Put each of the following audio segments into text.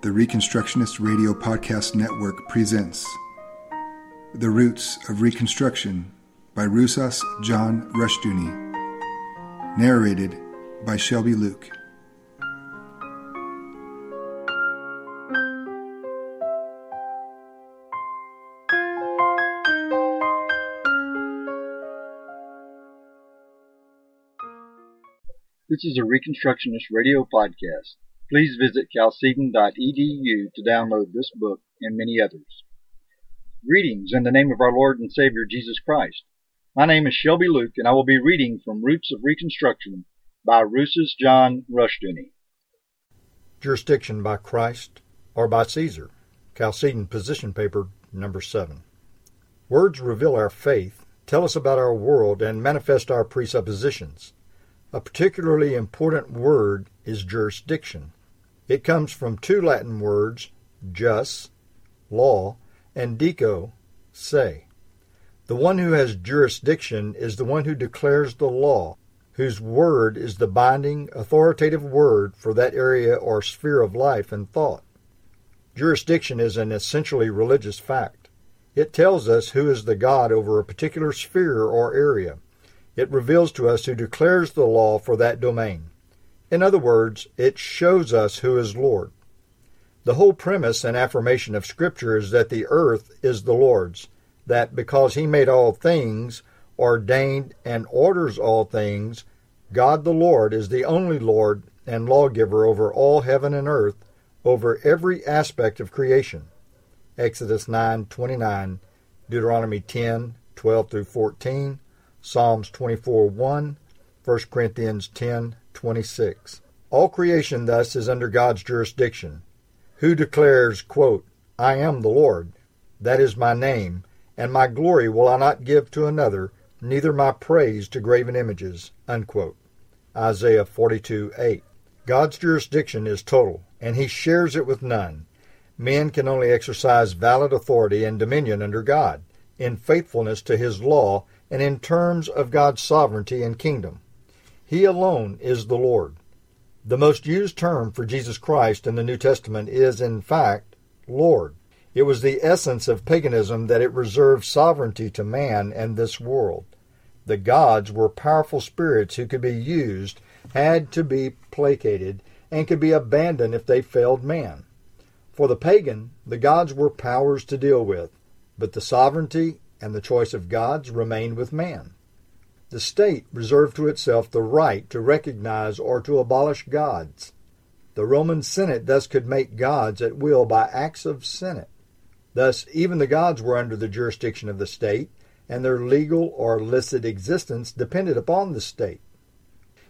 The Reconstructionist Radio Podcast Network presents The Roots of Reconstruction by Rousas John Rushdoony. Narrated by Shelby Luke. This is a Reconstructionist radio podcast. Please visit chalcedon.edu to download this book and many others. Greetings in the name of our Lord and Savior Jesus Christ. My name is Shelby Luke, and I will be reading from Roots of Reconstruction by Rousas John Rushdoony. Jurisdiction by Christ or by Caesar. Chalcedon Position Paper Number 7. Words reveal our faith, tell us about our world, and manifest our presuppositions. A particularly important word is jurisdiction. It comes from two Latin words, jus, law, and dico, say. The one who has jurisdiction is the one who declares the law, whose word is the binding, authoritative word for that area or sphere of life and thought. Jurisdiction is an essentially religious fact. It tells us who is the God over a particular sphere or area. It reveals to us who declares the law for that domain. In other words, it shows us who is Lord. The whole premise and affirmation of Scripture is that the earth is the Lord's, that because He made all things, ordained and orders all things, God the Lord is the only Lord and lawgiver over all heaven and earth, over every aspect of creation. Exodus 9:29, Deuteronomy 10:12 through 14, Psalms 24:1, 1 Corinthians 10:26. All creation thus is under God's jurisdiction, who declares, quote, I am the Lord, that is my name, and my glory will I not give to another, neither my praise to graven images. Unquote. Isaiah 42 8. God's jurisdiction is total, and he shares it with none. Men can only exercise valid authority and dominion under God, in faithfulness to his law, and in terms of God's sovereignty and kingdom. He alone is the Lord. The most used term for Jesus Christ in the New Testament is, in fact, Lord. It was the essence of paganism that it reserved sovereignty to man and this world. The gods were powerful spirits who could be used, had to be placated, and could be abandoned if they failed man. For the pagan, the gods were powers to deal with, but the sovereignty and the choice of gods remained with man. The state reserved to itself the right to recognize or to abolish gods. The Roman Senate thus could make gods at will by acts of Senate. Thus, even the gods were under the jurisdiction of the state, and their legal or licit existence depended upon the state.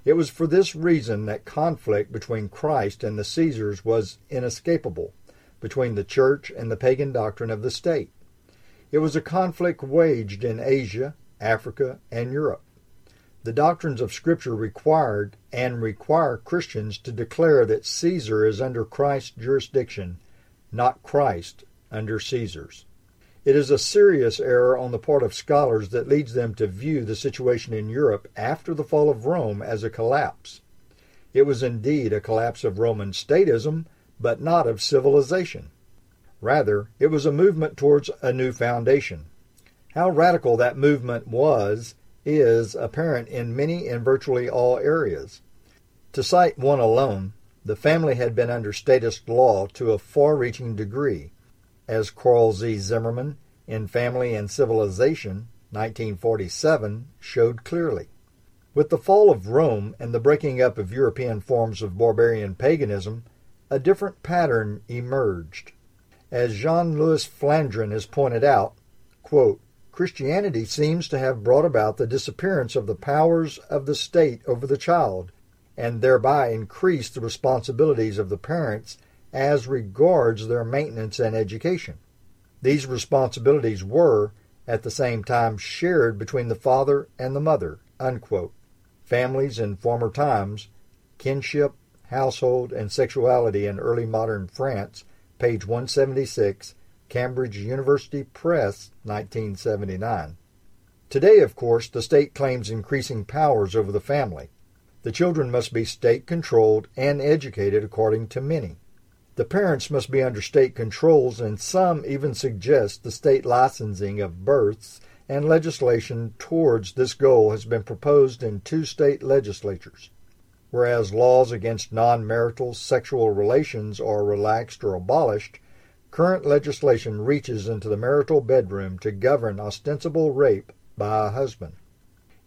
It was for this reason that conflict between Christ and the Caesars was inescapable, between the church and the pagan doctrine of the state. It was a conflict waged in Asia, Africa, and Europe. The doctrines of Scripture required and require Christians to declare that Caesar is under Christ's jurisdiction, not Christ under Caesar's. It is a serious error on the part of scholars that leads them to view the situation in Europe after the fall of Rome as a collapse. It was indeed a collapse of Roman statism, but not of civilization. Rather, it was a movement towards a new foundation. How radical that movement was is apparent in many and virtually all areas. To cite one alone, the family had been under statist law to a far reaching degree, as Carl Z. Zimmerman in Family and Civilization, 1947, showed clearly. With the fall of Rome and the breaking up of European forms of barbarian paganism, a different pattern emerged. As Jean Louis Flandrin has pointed out, quote, Christianity seems to have brought about the disappearance of the powers of the state over the child, and thereby increased the responsibilities of the parents as regards their maintenance and education. These responsibilities were, at the same time, shared between the father and the mother. Unquote. Families in former times, kinship, household, and sexuality in early modern France, page 176, Cambridge University Press, 1979. Today, of course, the state claims increasing powers over the family. The children must be state controlled and educated according to many. The parents must be under state controls, and some even suggest the state licensing of births, and legislation towards this goal has been proposed in two state legislatures. Whereas laws against non marital sexual relations are relaxed or abolished, Current legislation reaches into the marital bedroom to govern ostensible rape by a husband.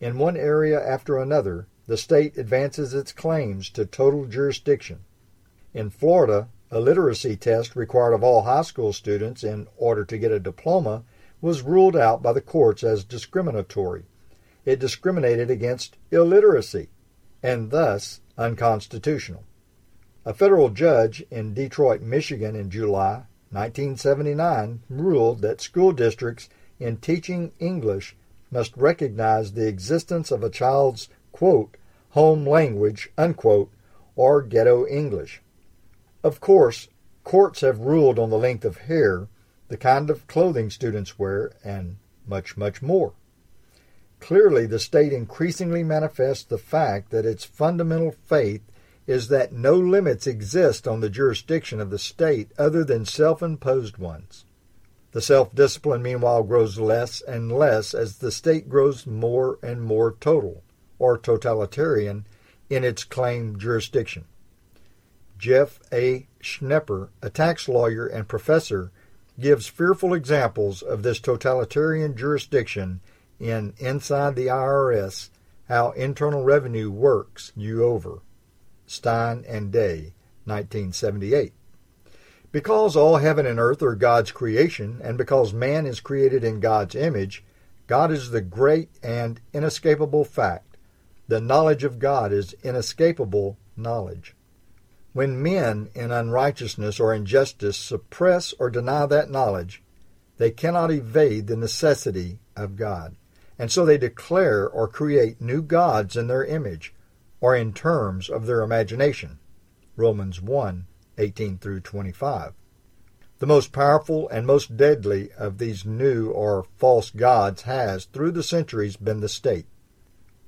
In one area after another, the state advances its claims to total jurisdiction. In Florida, a literacy test required of all high school students in order to get a diploma was ruled out by the courts as discriminatory. It discriminated against illiteracy and thus unconstitutional. A federal judge in Detroit, Michigan in July 1979 ruled that school districts in teaching English must recognize the existence of a child's quote, home language unquote, or ghetto English. Of course, courts have ruled on the length of hair, the kind of clothing students wear, and much, much more. Clearly, the state increasingly manifests the fact that its fundamental faith is that no limits exist on the jurisdiction of the state other than self imposed ones. The self discipline, meanwhile, grows less and less as the state grows more and more total, or totalitarian, in its claimed jurisdiction. Jeff A. Schnepper, a tax lawyer and professor, gives fearful examples of this totalitarian jurisdiction in Inside the IRS How Internal Revenue Works You Over. Stein and Day, 1978. Because all heaven and earth are God's creation, and because man is created in God's image, God is the great and inescapable fact. The knowledge of God is inescapable knowledge. When men in unrighteousness or injustice suppress or deny that knowledge, they cannot evade the necessity of God. And so they declare or create new gods in their image, or in terms of their imagination. Romans 1 18 through 25. The most powerful and most deadly of these new or false gods has, through the centuries, been the state.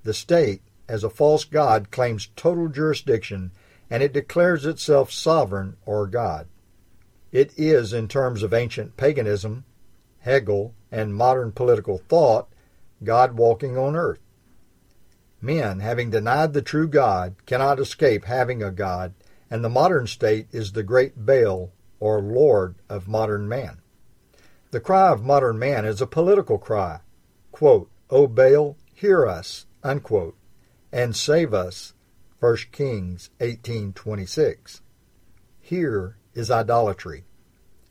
The state, as a false god, claims total jurisdiction and it declares itself sovereign or God. It is, in terms of ancient paganism, Hegel, and modern political thought, God walking on earth. Men, having denied the true God, cannot escape having a God, and the modern state is the great Baal, or Lord of modern man. The cry of modern man is a political cry. Quote, O Baal, hear us, unquote, and save us. 1 Kings 18:26. Here is idolatry,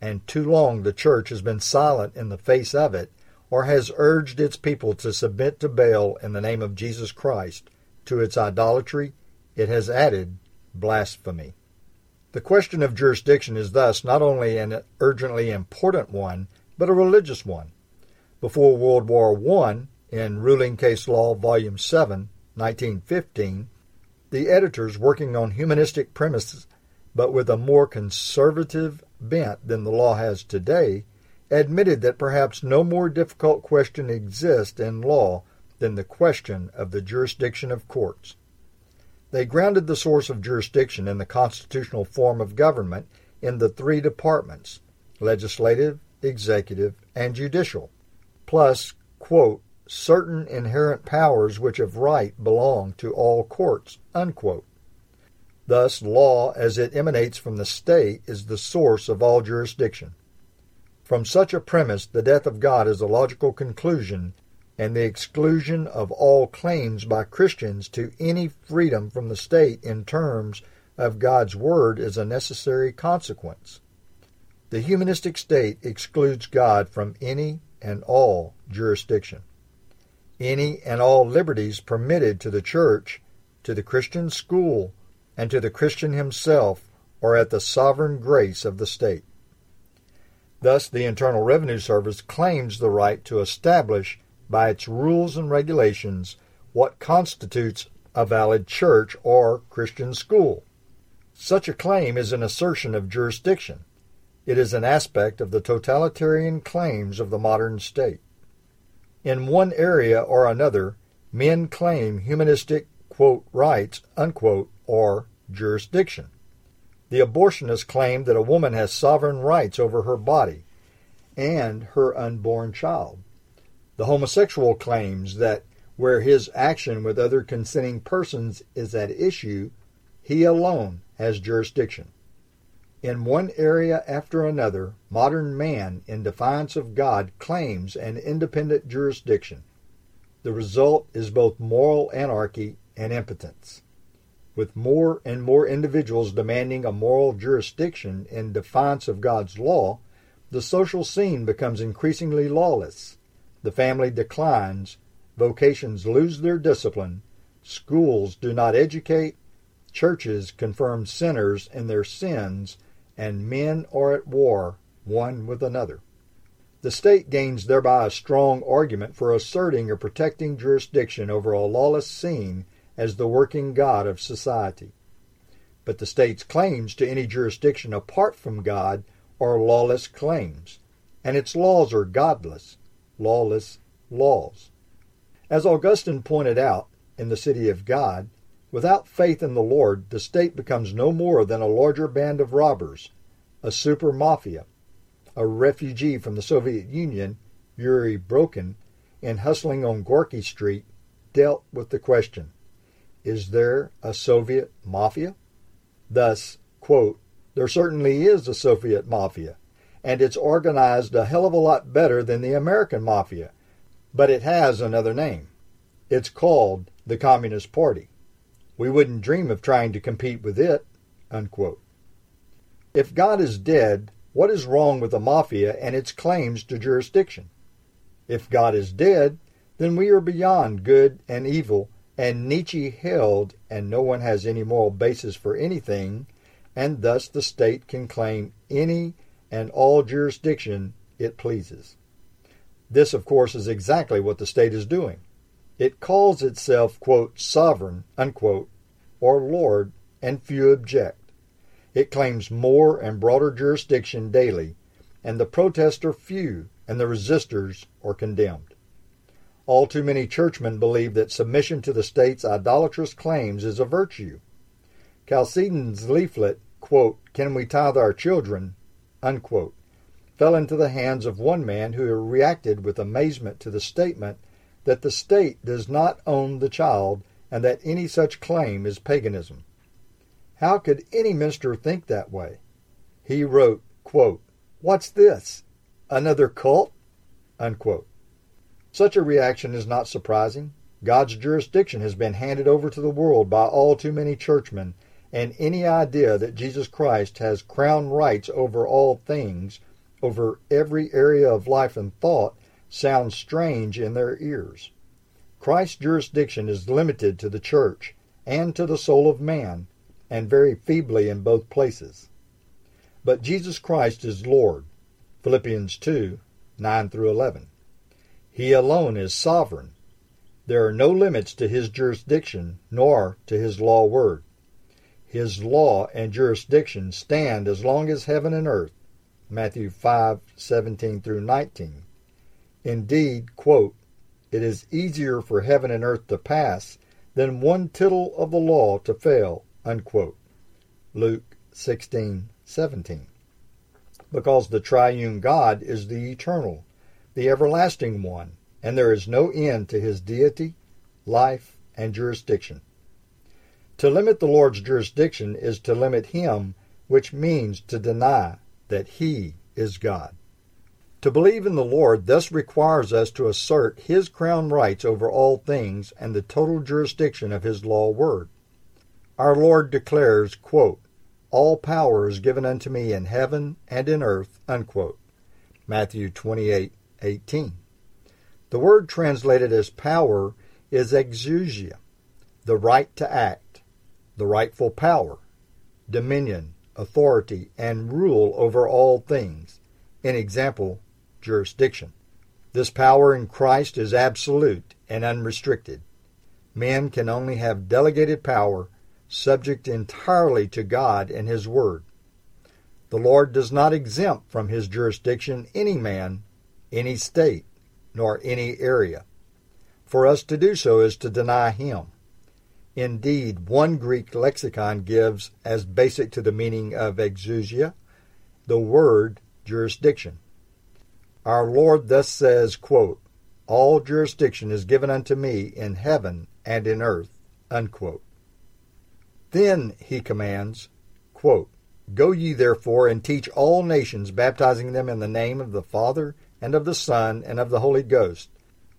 and too long the church has been silent in the face of it or has urged its people to submit to Baal in the name of Jesus Christ, to its idolatry it has added blasphemy. The question of jurisdiction is thus not only an urgently important one, but a religious one. Before World War I, in Ruling Case Law, Volume 7, 1915, the editors working on humanistic premises, but with a more conservative bent than the law has today, admitted that perhaps no more difficult question exists in law than the question of the jurisdiction of courts. They grounded the source of jurisdiction in the constitutional form of government in the three departments legislative, executive, and judicial, plus, quote, certain inherent powers which of right belong to all courts, unquote. Thus, law, as it emanates from the state, is the source of all jurisdiction. From such a premise, the death of God is a logical conclusion, and the exclusion of all claims by Christians to any freedom from the state in terms of God's Word is a necessary consequence. The humanistic state excludes God from any and all jurisdiction. Any and all liberties permitted to the church, to the Christian school, and to the Christian himself are at the sovereign grace of the state. Thus, the Internal Revenue Service claims the right to establish, by its rules and regulations, what constitutes a valid church or Christian school. Such a claim is an assertion of jurisdiction. It is an aspect of the totalitarian claims of the modern state. In one area or another, men claim humanistic quote, rights unquote, or jurisdiction. The abortionist claimed that a woman has sovereign rights over her body and her unborn child. The homosexual claims that where his action with other consenting persons is at issue, he alone has jurisdiction. In one area after another, modern man, in defiance of God, claims an independent jurisdiction. The result is both moral anarchy and impotence. With more and more individuals demanding a moral jurisdiction in defiance of God's law, the social scene becomes increasingly lawless. The family declines, vocations lose their discipline, schools do not educate, churches confirm sinners in their sins, and men are at war one with another. The state gains thereby a strong argument for asserting or protecting jurisdiction over a lawless scene as the working God of society. But the state's claims to any jurisdiction apart from God are lawless claims, and its laws are godless, lawless laws. As Augustine pointed out in The City of God, without faith in the Lord, the state becomes no more than a larger band of robbers, a super mafia. A refugee from the Soviet Union, Yuri Brokhin, in Hustling on Gorky Street, dealt with the question is there a Soviet mafia? Thus, quote, there certainly is a Soviet mafia, and it's organized a hell of a lot better than the American mafia, but it has another name. It's called the Communist Party. We wouldn't dream of trying to compete with it. Unquote. If God is dead, what is wrong with the mafia and its claims to jurisdiction? If God is dead, then we are beyond good and evil and Nietzsche held, and no one has any moral basis for anything, and thus the state can claim any and all jurisdiction it pleases. This, of course, is exactly what the state is doing. It calls itself, quote, sovereign, unquote, or Lord, and few object. It claims more and broader jurisdiction daily, and the protests are few, and the resistors are condemned. All too many churchmen believe that submission to the state's idolatrous claims is a virtue. Chalcedon's leaflet, quote, Can we tithe our children? Unquote, fell into the hands of one man who reacted with amazement to the statement that the state does not own the child and that any such claim is paganism. How could any minister think that way? He wrote, quote, What's this? Another cult? Unquote. Such a reaction is not surprising. God's jurisdiction has been handed over to the world by all too many churchmen, and any idea that Jesus Christ has crown rights over all things, over every area of life and thought, sounds strange in their ears. Christ's jurisdiction is limited to the church and to the soul of man, and very feebly in both places. But Jesus Christ is Lord. Philippians 2 9 through 11. He alone is sovereign. There are no limits to his jurisdiction nor to his law word. His law and jurisdiction stand as long as heaven and earth. Matthew 5:17 through 19. Indeed, quote, it is easier for heaven and earth to pass than one tittle of the law to fail. Unquote. Luke 16:17. because the triune God is the eternal, the everlasting one, and there is no end to his deity, life, and jurisdiction. To limit the Lord's jurisdiction is to limit him, which means to deny that he is God. To believe in the Lord thus requires us to assert his crown rights over all things and the total jurisdiction of his law word. Our Lord declares, quote, All power is given unto me in heaven and in earth, unquote. Matthew 28, 18. The word translated as power is exousia, the right to act, the rightful power, dominion, authority, and rule over all things. In example, jurisdiction. This power in Christ is absolute and unrestricted. Men can only have delegated power subject entirely to God and His Word. The Lord does not exempt from His jurisdiction any man, any state, nor any area. For us to do so is to deny Him. Indeed, one Greek lexicon gives, as basic to the meaning of exousia, the word jurisdiction. Our Lord thus says, quote, All jurisdiction is given unto me in heaven and in earth. Unquote. Then he commands, quote, Go ye therefore and teach all nations, baptizing them in the name of the Father and of the Son and of the Holy Ghost,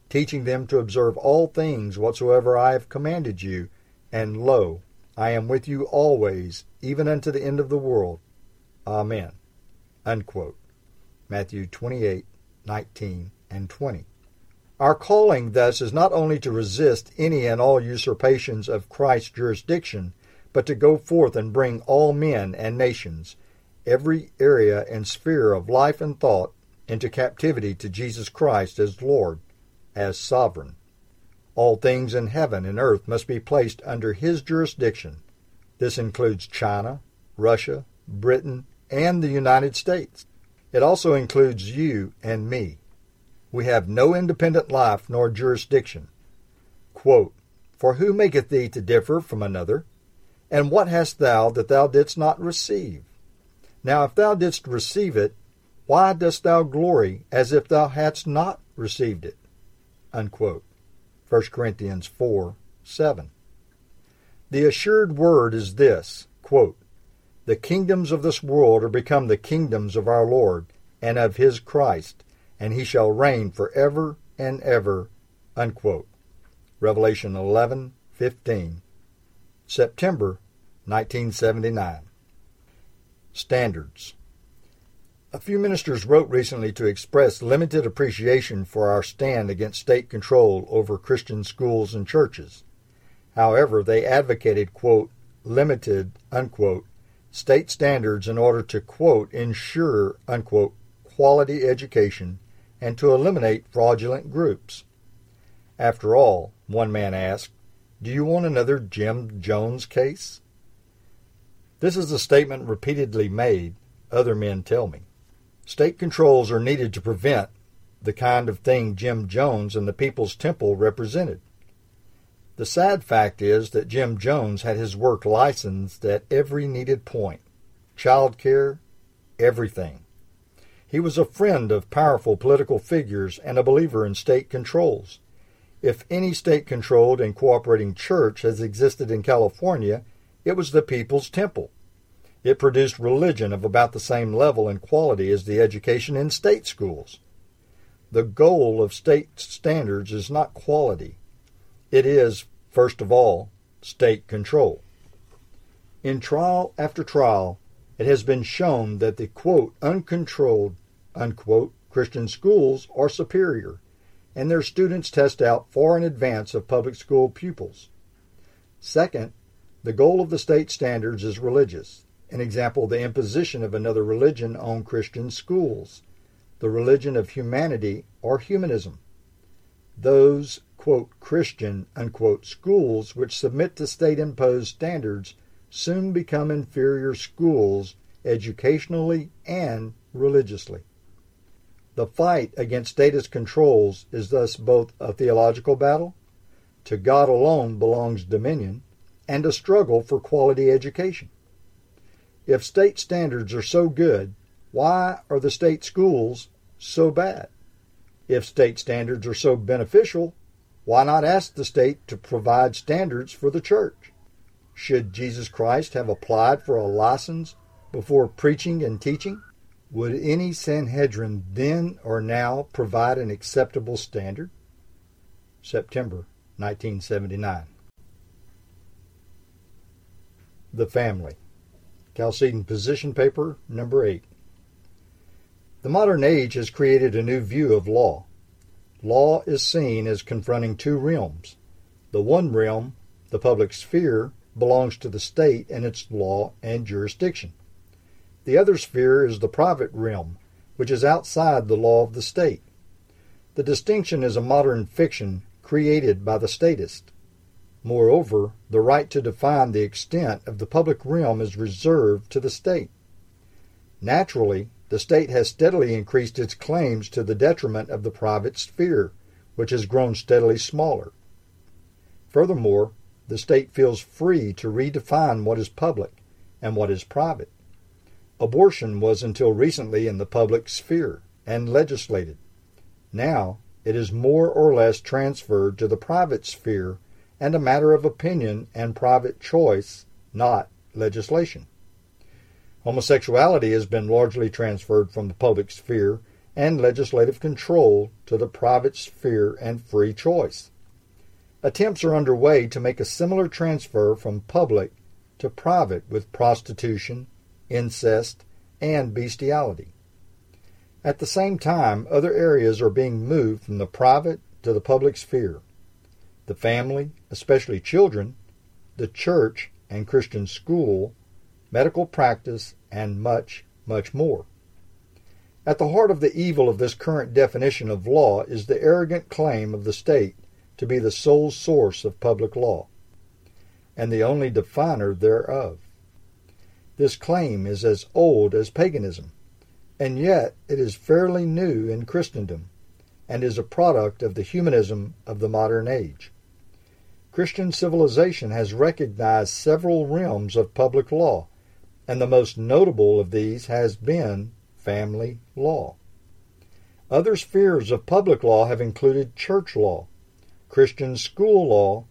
teaching them to observe all things whatsoever I have commanded you. And lo, I am with you always, even unto the end of the world. Amen. Unquote. Matthew 28, 19, and 20. Our calling, thus, is not only to resist any and all usurpations of Christ's jurisdiction, but to go forth and bring all men and nations, every area and sphere of life and thought, into captivity to Jesus Christ as Lord, as sovereign. All things in heaven and earth must be placed under His jurisdiction. This includes China, Russia, Britain, and the United States. It also includes you and me. We have no independent life nor jurisdiction. Quote, For who maketh thee to differ from another? And what hast thou that thou didst not receive? Now if thou didst receive it, why dost thou glory as if thou hadst not received it? Unquote. 1 Corinthians 4 7. The assured word is this quote, the kingdoms of this world are become the kingdoms of our Lord and of his Christ, and he shall reign for ever and ever. Unquote. Revelation 11:15. September 1979. Standards. A few ministers wrote recently to express limited appreciation for our stand against state control over Christian schools and churches. However, they advocated, quote, limited, unquote, state standards in order to, quote, ensure, unquote, quality education and to eliminate fraudulent groups. After all, one man asked, do you want another Jim Jones case? This is a statement repeatedly made, other men tell me. State controls are needed to prevent the kind of thing Jim Jones and the People's Temple represented. The sad fact is that Jim Jones had his work licensed at every needed point child care, everything. He was a friend of powerful political figures and a believer in state controls. If any state controlled and cooperating church has existed in California, it was the People's Temple. It produced religion of about the same level and quality as the education in state schools. The goal of state standards is not quality, it is, first of all, state control. In trial after trial, it has been shown that the quote, uncontrolled unquote, Christian schools are superior, and their students test out far in advance of public school pupils. Second, the goal of the state standards is religious. An example, the imposition of another religion on Christian schools, the religion of humanity or humanism. Those quote, Christian unquote, schools which submit to state imposed standards soon become inferior schools educationally and religiously. The fight against statist controls is thus both a theological battle, to God alone belongs dominion, and a struggle for quality education. If state standards are so good, why are the state schools so bad? If state standards are so beneficial, why not ask the state to provide standards for the church? Should Jesus Christ have applied for a license before preaching and teaching? Would any Sanhedrin then or now provide an acceptable standard? September 1979. The Family. Chalcedon Position Paper, number 8. The modern age has created a new view of law. Law is seen as confronting two realms. The one realm, the public sphere, belongs to the state and its law and jurisdiction. The other sphere is the private realm, which is outside the law of the state. The distinction is a modern fiction created by the statist. Moreover, the right to define the extent of the public realm is reserved to the state. Naturally, the state has steadily increased its claims to the detriment of the private sphere, which has grown steadily smaller. Furthermore, the state feels free to redefine what is public and what is private. Abortion was until recently in the public sphere and legislated. Now it is more or less transferred to the private sphere and a matter of opinion and private choice, not legislation. Homosexuality has been largely transferred from the public sphere and legislative control to the private sphere and free choice. Attempts are underway to make a similar transfer from public to private with prostitution, incest, and bestiality. At the same time, other areas are being moved from the private to the public sphere. The family, especially children, the church and Christian school, medical practice, and much, much more. At the heart of the evil of this current definition of law is the arrogant claim of the state to be the sole source of public law, and the only definer thereof. This claim is as old as paganism, and yet it is fairly new in Christendom, and is a product of the humanism of the modern age. Christian civilization has recognized several realms of public law and the most notable of these has been family law. Other spheres of public law have included church law, Christian school law,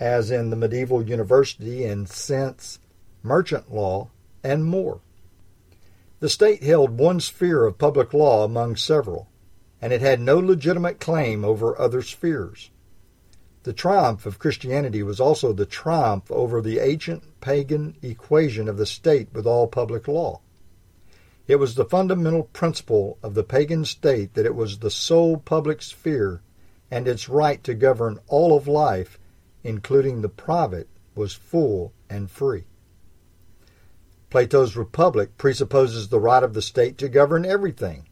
as in the medieval university and since merchant law, and more. The state held one sphere of public law among several, and it had no legitimate claim over other spheres. The triumph of Christianity was also the triumph over the ancient pagan equation of the state with all public law. It was the fundamental principle of the pagan state that it was the sole public sphere and its right to govern all of life, including the private, was full and free. Plato's Republic presupposes the right of the state to govern everything.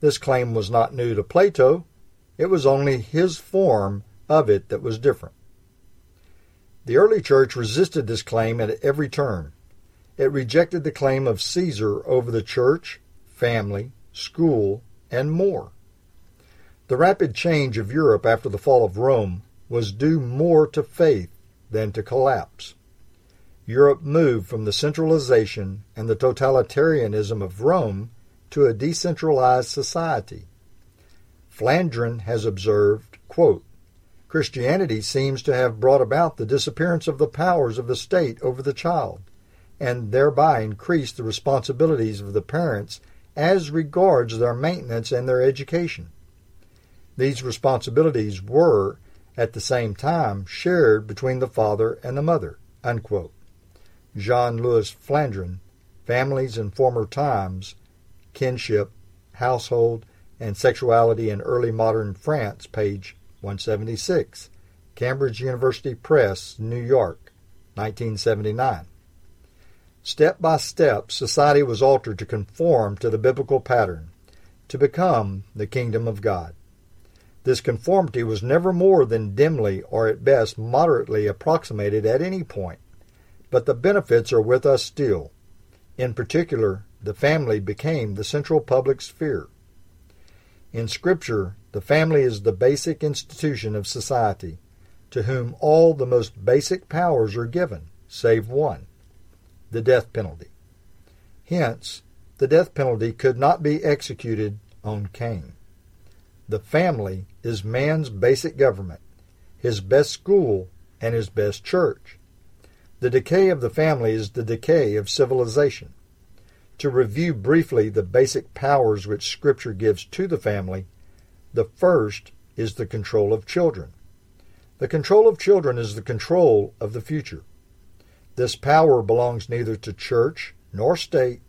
This claim was not new to Plato, it was only his form of it that was different. The early church resisted this claim at every turn. It rejected the claim of Caesar over the church, family, school, and more. The rapid change of Europe after the fall of Rome was due more to faith than to collapse. Europe moved from the centralization and the totalitarianism of Rome to a decentralized society. Flandrin has observed, quote, Christianity seems to have brought about the disappearance of the powers of the state over the child, and thereby increased the responsibilities of the parents as regards their maintenance and their education. These responsibilities were, at the same time, shared between the father and the mother. Unquote. Jean Louis Flandrin, Families in Former Times, Kinship, Household, and Sexuality in Early Modern France, page 176, Cambridge University Press, New York, 1979. Step by step, society was altered to conform to the biblical pattern, to become the kingdom of God. This conformity was never more than dimly or at best moderately approximated at any point, but the benefits are with us still. In particular, the family became the central public sphere. In Scripture, the family is the basic institution of society, to whom all the most basic powers are given, save one the death penalty. Hence, the death penalty could not be executed on Cain. The family is man's basic government, his best school, and his best church. The decay of the family is the decay of civilization. To review briefly the basic powers which Scripture gives to the family, the first is the control of children. The control of children is the control of the future. This power belongs neither to church, nor state,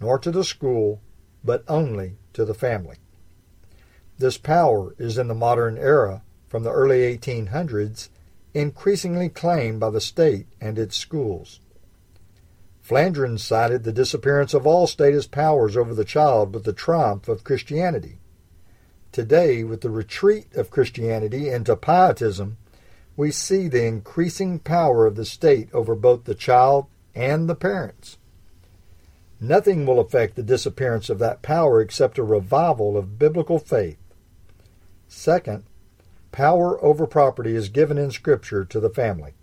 nor to the school, but only to the family. This power is in the modern era, from the early 1800s, increasingly claimed by the state and its schools. Flandrin cited the disappearance of all statist powers over the child with the triumph of Christianity. Today, with the retreat of Christianity into pietism, we see the increasing power of the state over both the child and the parents. Nothing will affect the disappearance of that power except a revival of biblical faith. Second, power over property is given in Scripture to the family.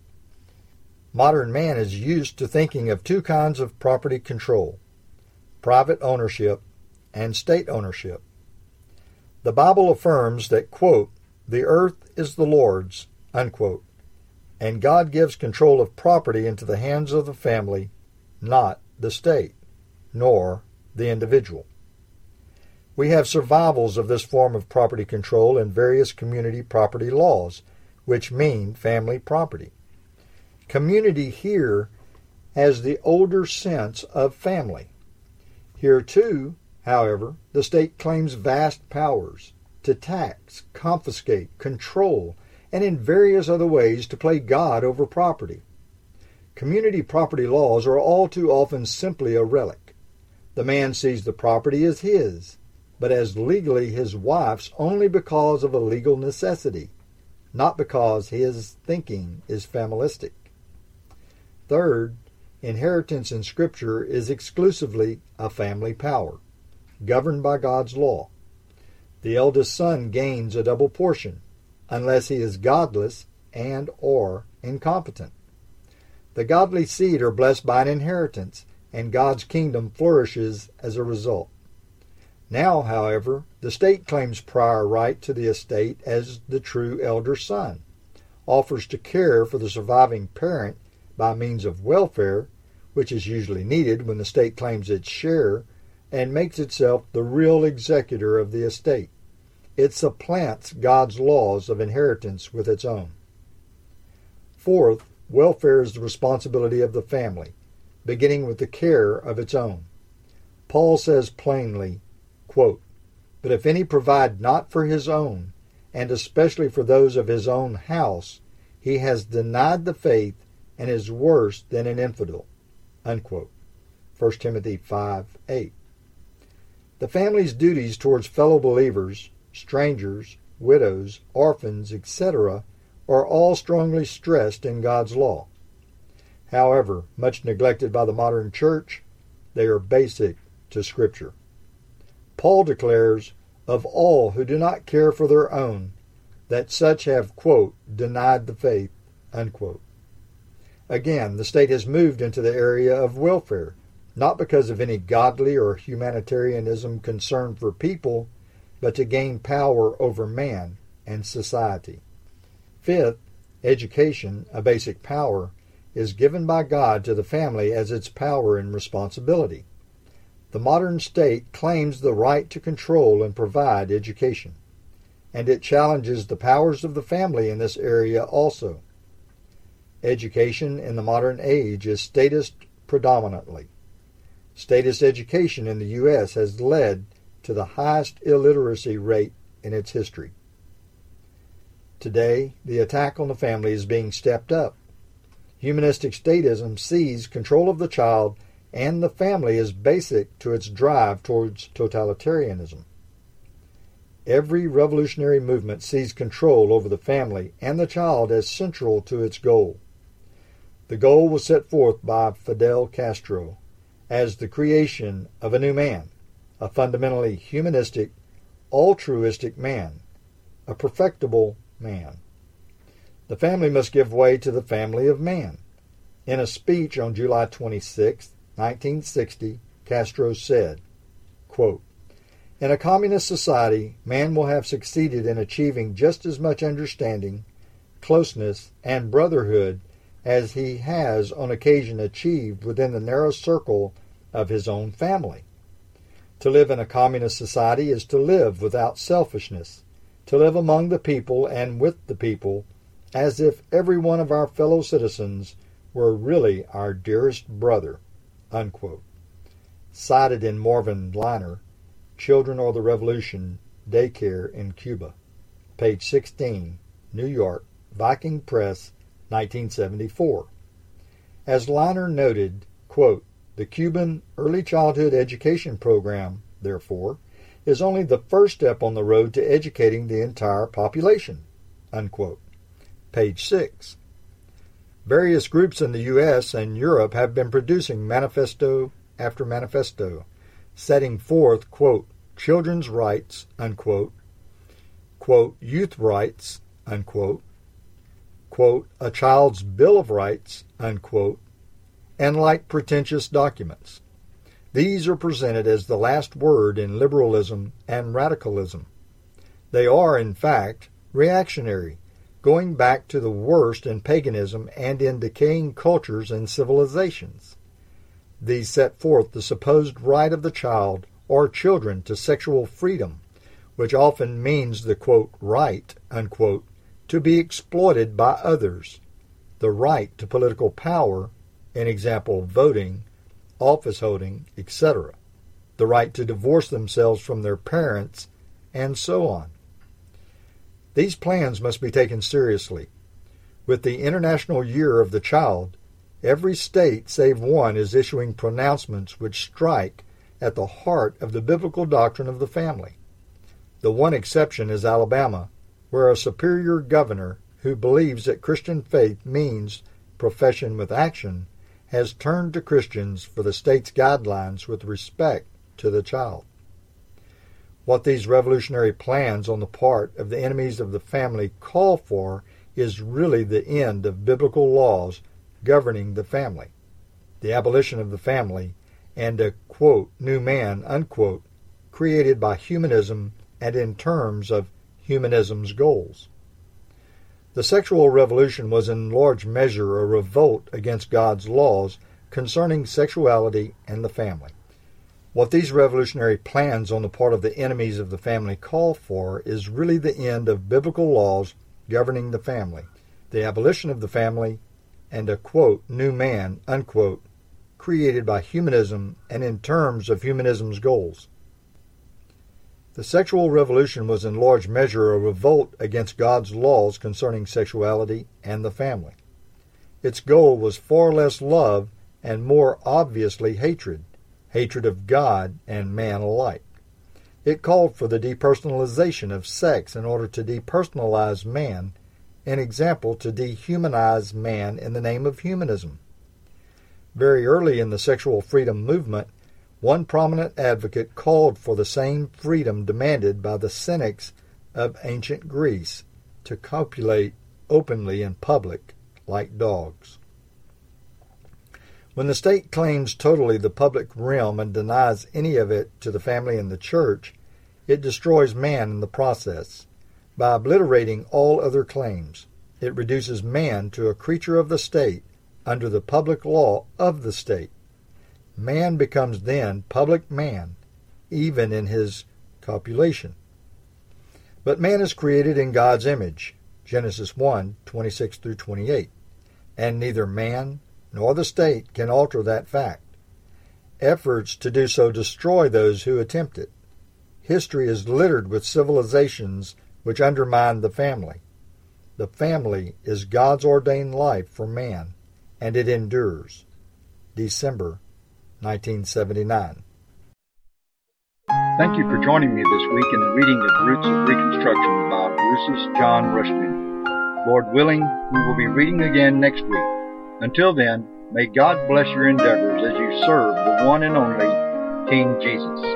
Modern man is used to thinking of two kinds of property control private ownership and state ownership. The Bible affirms that, quote, the earth is the Lord's, unquote, and God gives control of property into the hands of the family, not the state, nor the individual. We have survivals of this form of property control in various community property laws, which mean family property. Community here has the older sense of family. Here, too, however, the state claims vast powers to tax, confiscate, control, and in various other ways to play God over property. Community property laws are all too often simply a relic. The man sees the property as his, but as legally his wife's only because of a legal necessity, not because his thinking is familistic. Third, inheritance in Scripture is exclusively a family power, governed by God's law. The eldest son gains a double portion, unless he is godless and or incompetent. The godly seed are blessed by an inheritance, and God's kingdom flourishes as a result. Now, however, the state claims prior right to the estate as the true elder son, offers to care for the surviving parent by means of welfare, which is usually needed when the state claims its share, and makes itself the real executor of the estate. It supplants God's laws of inheritance with its own. Fourth, welfare is the responsibility of the family, beginning with the care of its own. Paul says plainly, quote, But if any provide not for his own, and especially for those of his own house, he has denied the faith and is worse than an infidel. Unquote. 1 Timothy 5 8. The family's duties towards fellow believers, strangers, widows, orphans, etc., are all strongly stressed in God's law. However, much neglected by the modern church, they are basic to Scripture. Paul declares, Of all who do not care for their own, that such have, quote, denied the faith, unquote. Again, the state has moved into the area of welfare, not because of any godly or humanitarianism concern for people, but to gain power over man and society. Fifth, education, a basic power, is given by God to the family as its power and responsibility. The modern state claims the right to control and provide education, and it challenges the powers of the family in this area also. Education in the modern age is statist predominantly. Statist education in the U.S. has led to the highest illiteracy rate in its history. Today, the attack on the family is being stepped up. Humanistic statism sees control of the child and the family as basic to its drive towards totalitarianism. Every revolutionary movement sees control over the family and the child as central to its goal. The goal was set forth by Fidel Castro as the creation of a new man, a fundamentally humanistic, altruistic man, a perfectible man. The family must give way to the family of man. In a speech on July 26, 1960, Castro said, Quote, in a communist society, man will have succeeded in achieving just as much understanding, closeness, and brotherhood as he has on occasion achieved within the narrow circle of his own family. To live in a communist society is to live without selfishness, to live among the people and with the people as if every one of our fellow citizens were really our dearest brother. Unquote. Cited in Marvin Leiner, Children Are the Revolution, Daycare in Cuba. Page 16, New York, Viking Press, 1974. As Leiner noted, quote, the Cuban Early Childhood Education Program, therefore, is only the first step on the road to educating the entire population. Unquote. Page 6. Various groups in the U.S. and Europe have been producing manifesto after manifesto setting forth, quote, children's rights, unquote, quote, youth rights, unquote, quote, a child's Bill of Rights, unquote, and like pretentious documents. These are presented as the last word in liberalism and radicalism. They are, in fact, reactionary, going back to the worst in paganism and in decaying cultures and civilizations. These set forth the supposed right of the child or children to sexual freedom, which often means the quote, right unquote, to be exploited by others, the right to political power, in example, voting, office holding, etc., the right to divorce themselves from their parents, and so on. These plans must be taken seriously. With the International Year of the Child, Every state save one is issuing pronouncements which strike at the heart of the biblical doctrine of the family. The one exception is Alabama, where a superior governor who believes that Christian faith means profession with action has turned to Christians for the state's guidelines with respect to the child. What these revolutionary plans on the part of the enemies of the family call for is really the end of biblical laws governing the family, the abolition of the family, and a quote, new man, unquote, created by humanism and in terms of humanism's goals. The sexual revolution was in large measure a revolt against God's laws concerning sexuality and the family. What these revolutionary plans on the part of the enemies of the family call for is really the end of biblical laws governing the family, the abolition of the family, and a quote, new man, unquote, created by humanism and in terms of humanism's goals. The sexual revolution was in large measure a revolt against God's laws concerning sexuality and the family. Its goal was far less love and more obviously hatred, hatred of God and man alike. It called for the depersonalization of sex in order to depersonalize man an example to dehumanize man in the name of humanism. Very early in the sexual freedom movement, one prominent advocate called for the same freedom demanded by the cynics of ancient Greece to copulate openly in public like dogs. When the state claims totally the public realm and denies any of it to the family and the church, it destroys man in the process. By obliterating all other claims, it reduces man to a creature of the state under the public law of the state. Man becomes then public man, even in his copulation. But man is created in God's image, Genesis 1 26 through 28, and neither man nor the state can alter that fact. Efforts to do so destroy those who attempt it. History is littered with civilizations which undermine the family. The family is God's ordained life for man, and it endures. December 1979. Thank you for joining me this week in the reading of Roots of Reconstruction by Rousas John Rushdoony. Lord willing, we will be reading again next week. Until then, may God bless your endeavors as you serve the one and only King Jesus.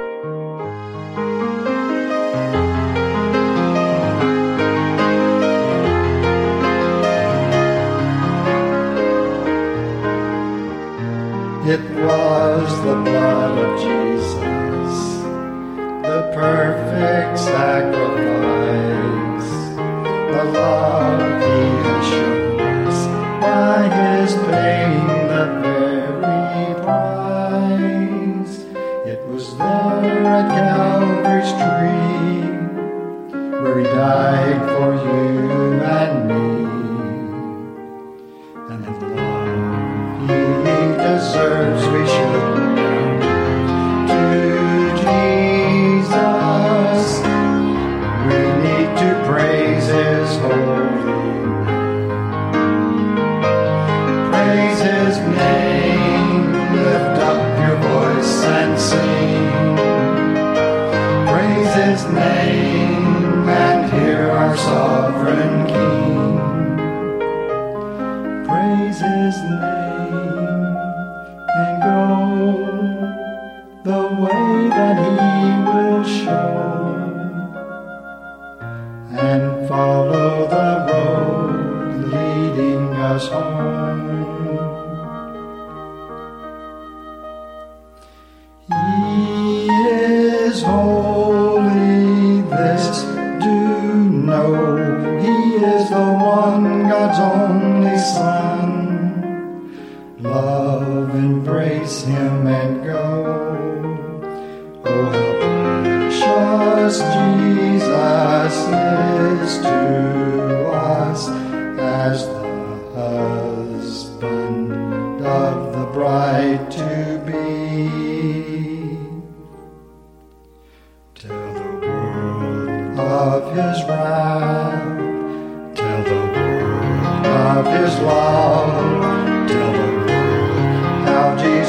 It was the blood of Jesus the perfect sacrifice. The love he has shown us by his paying the very price. It was there at Calvary's tree where he died for you his holy name. Praise his name. Lift up your voice and sing. Praise his name and hear our sovereign King.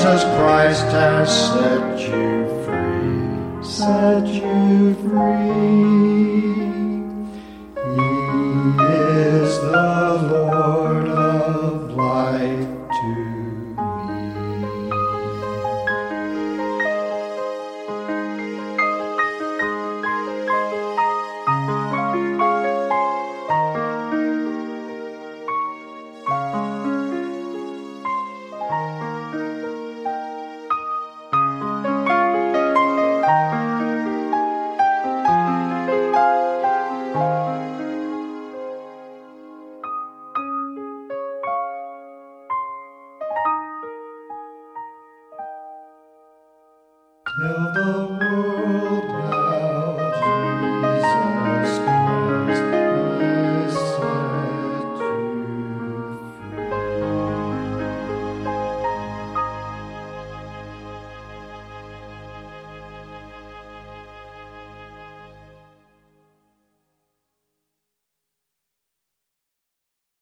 Jesus Christ has set you free. Set you free.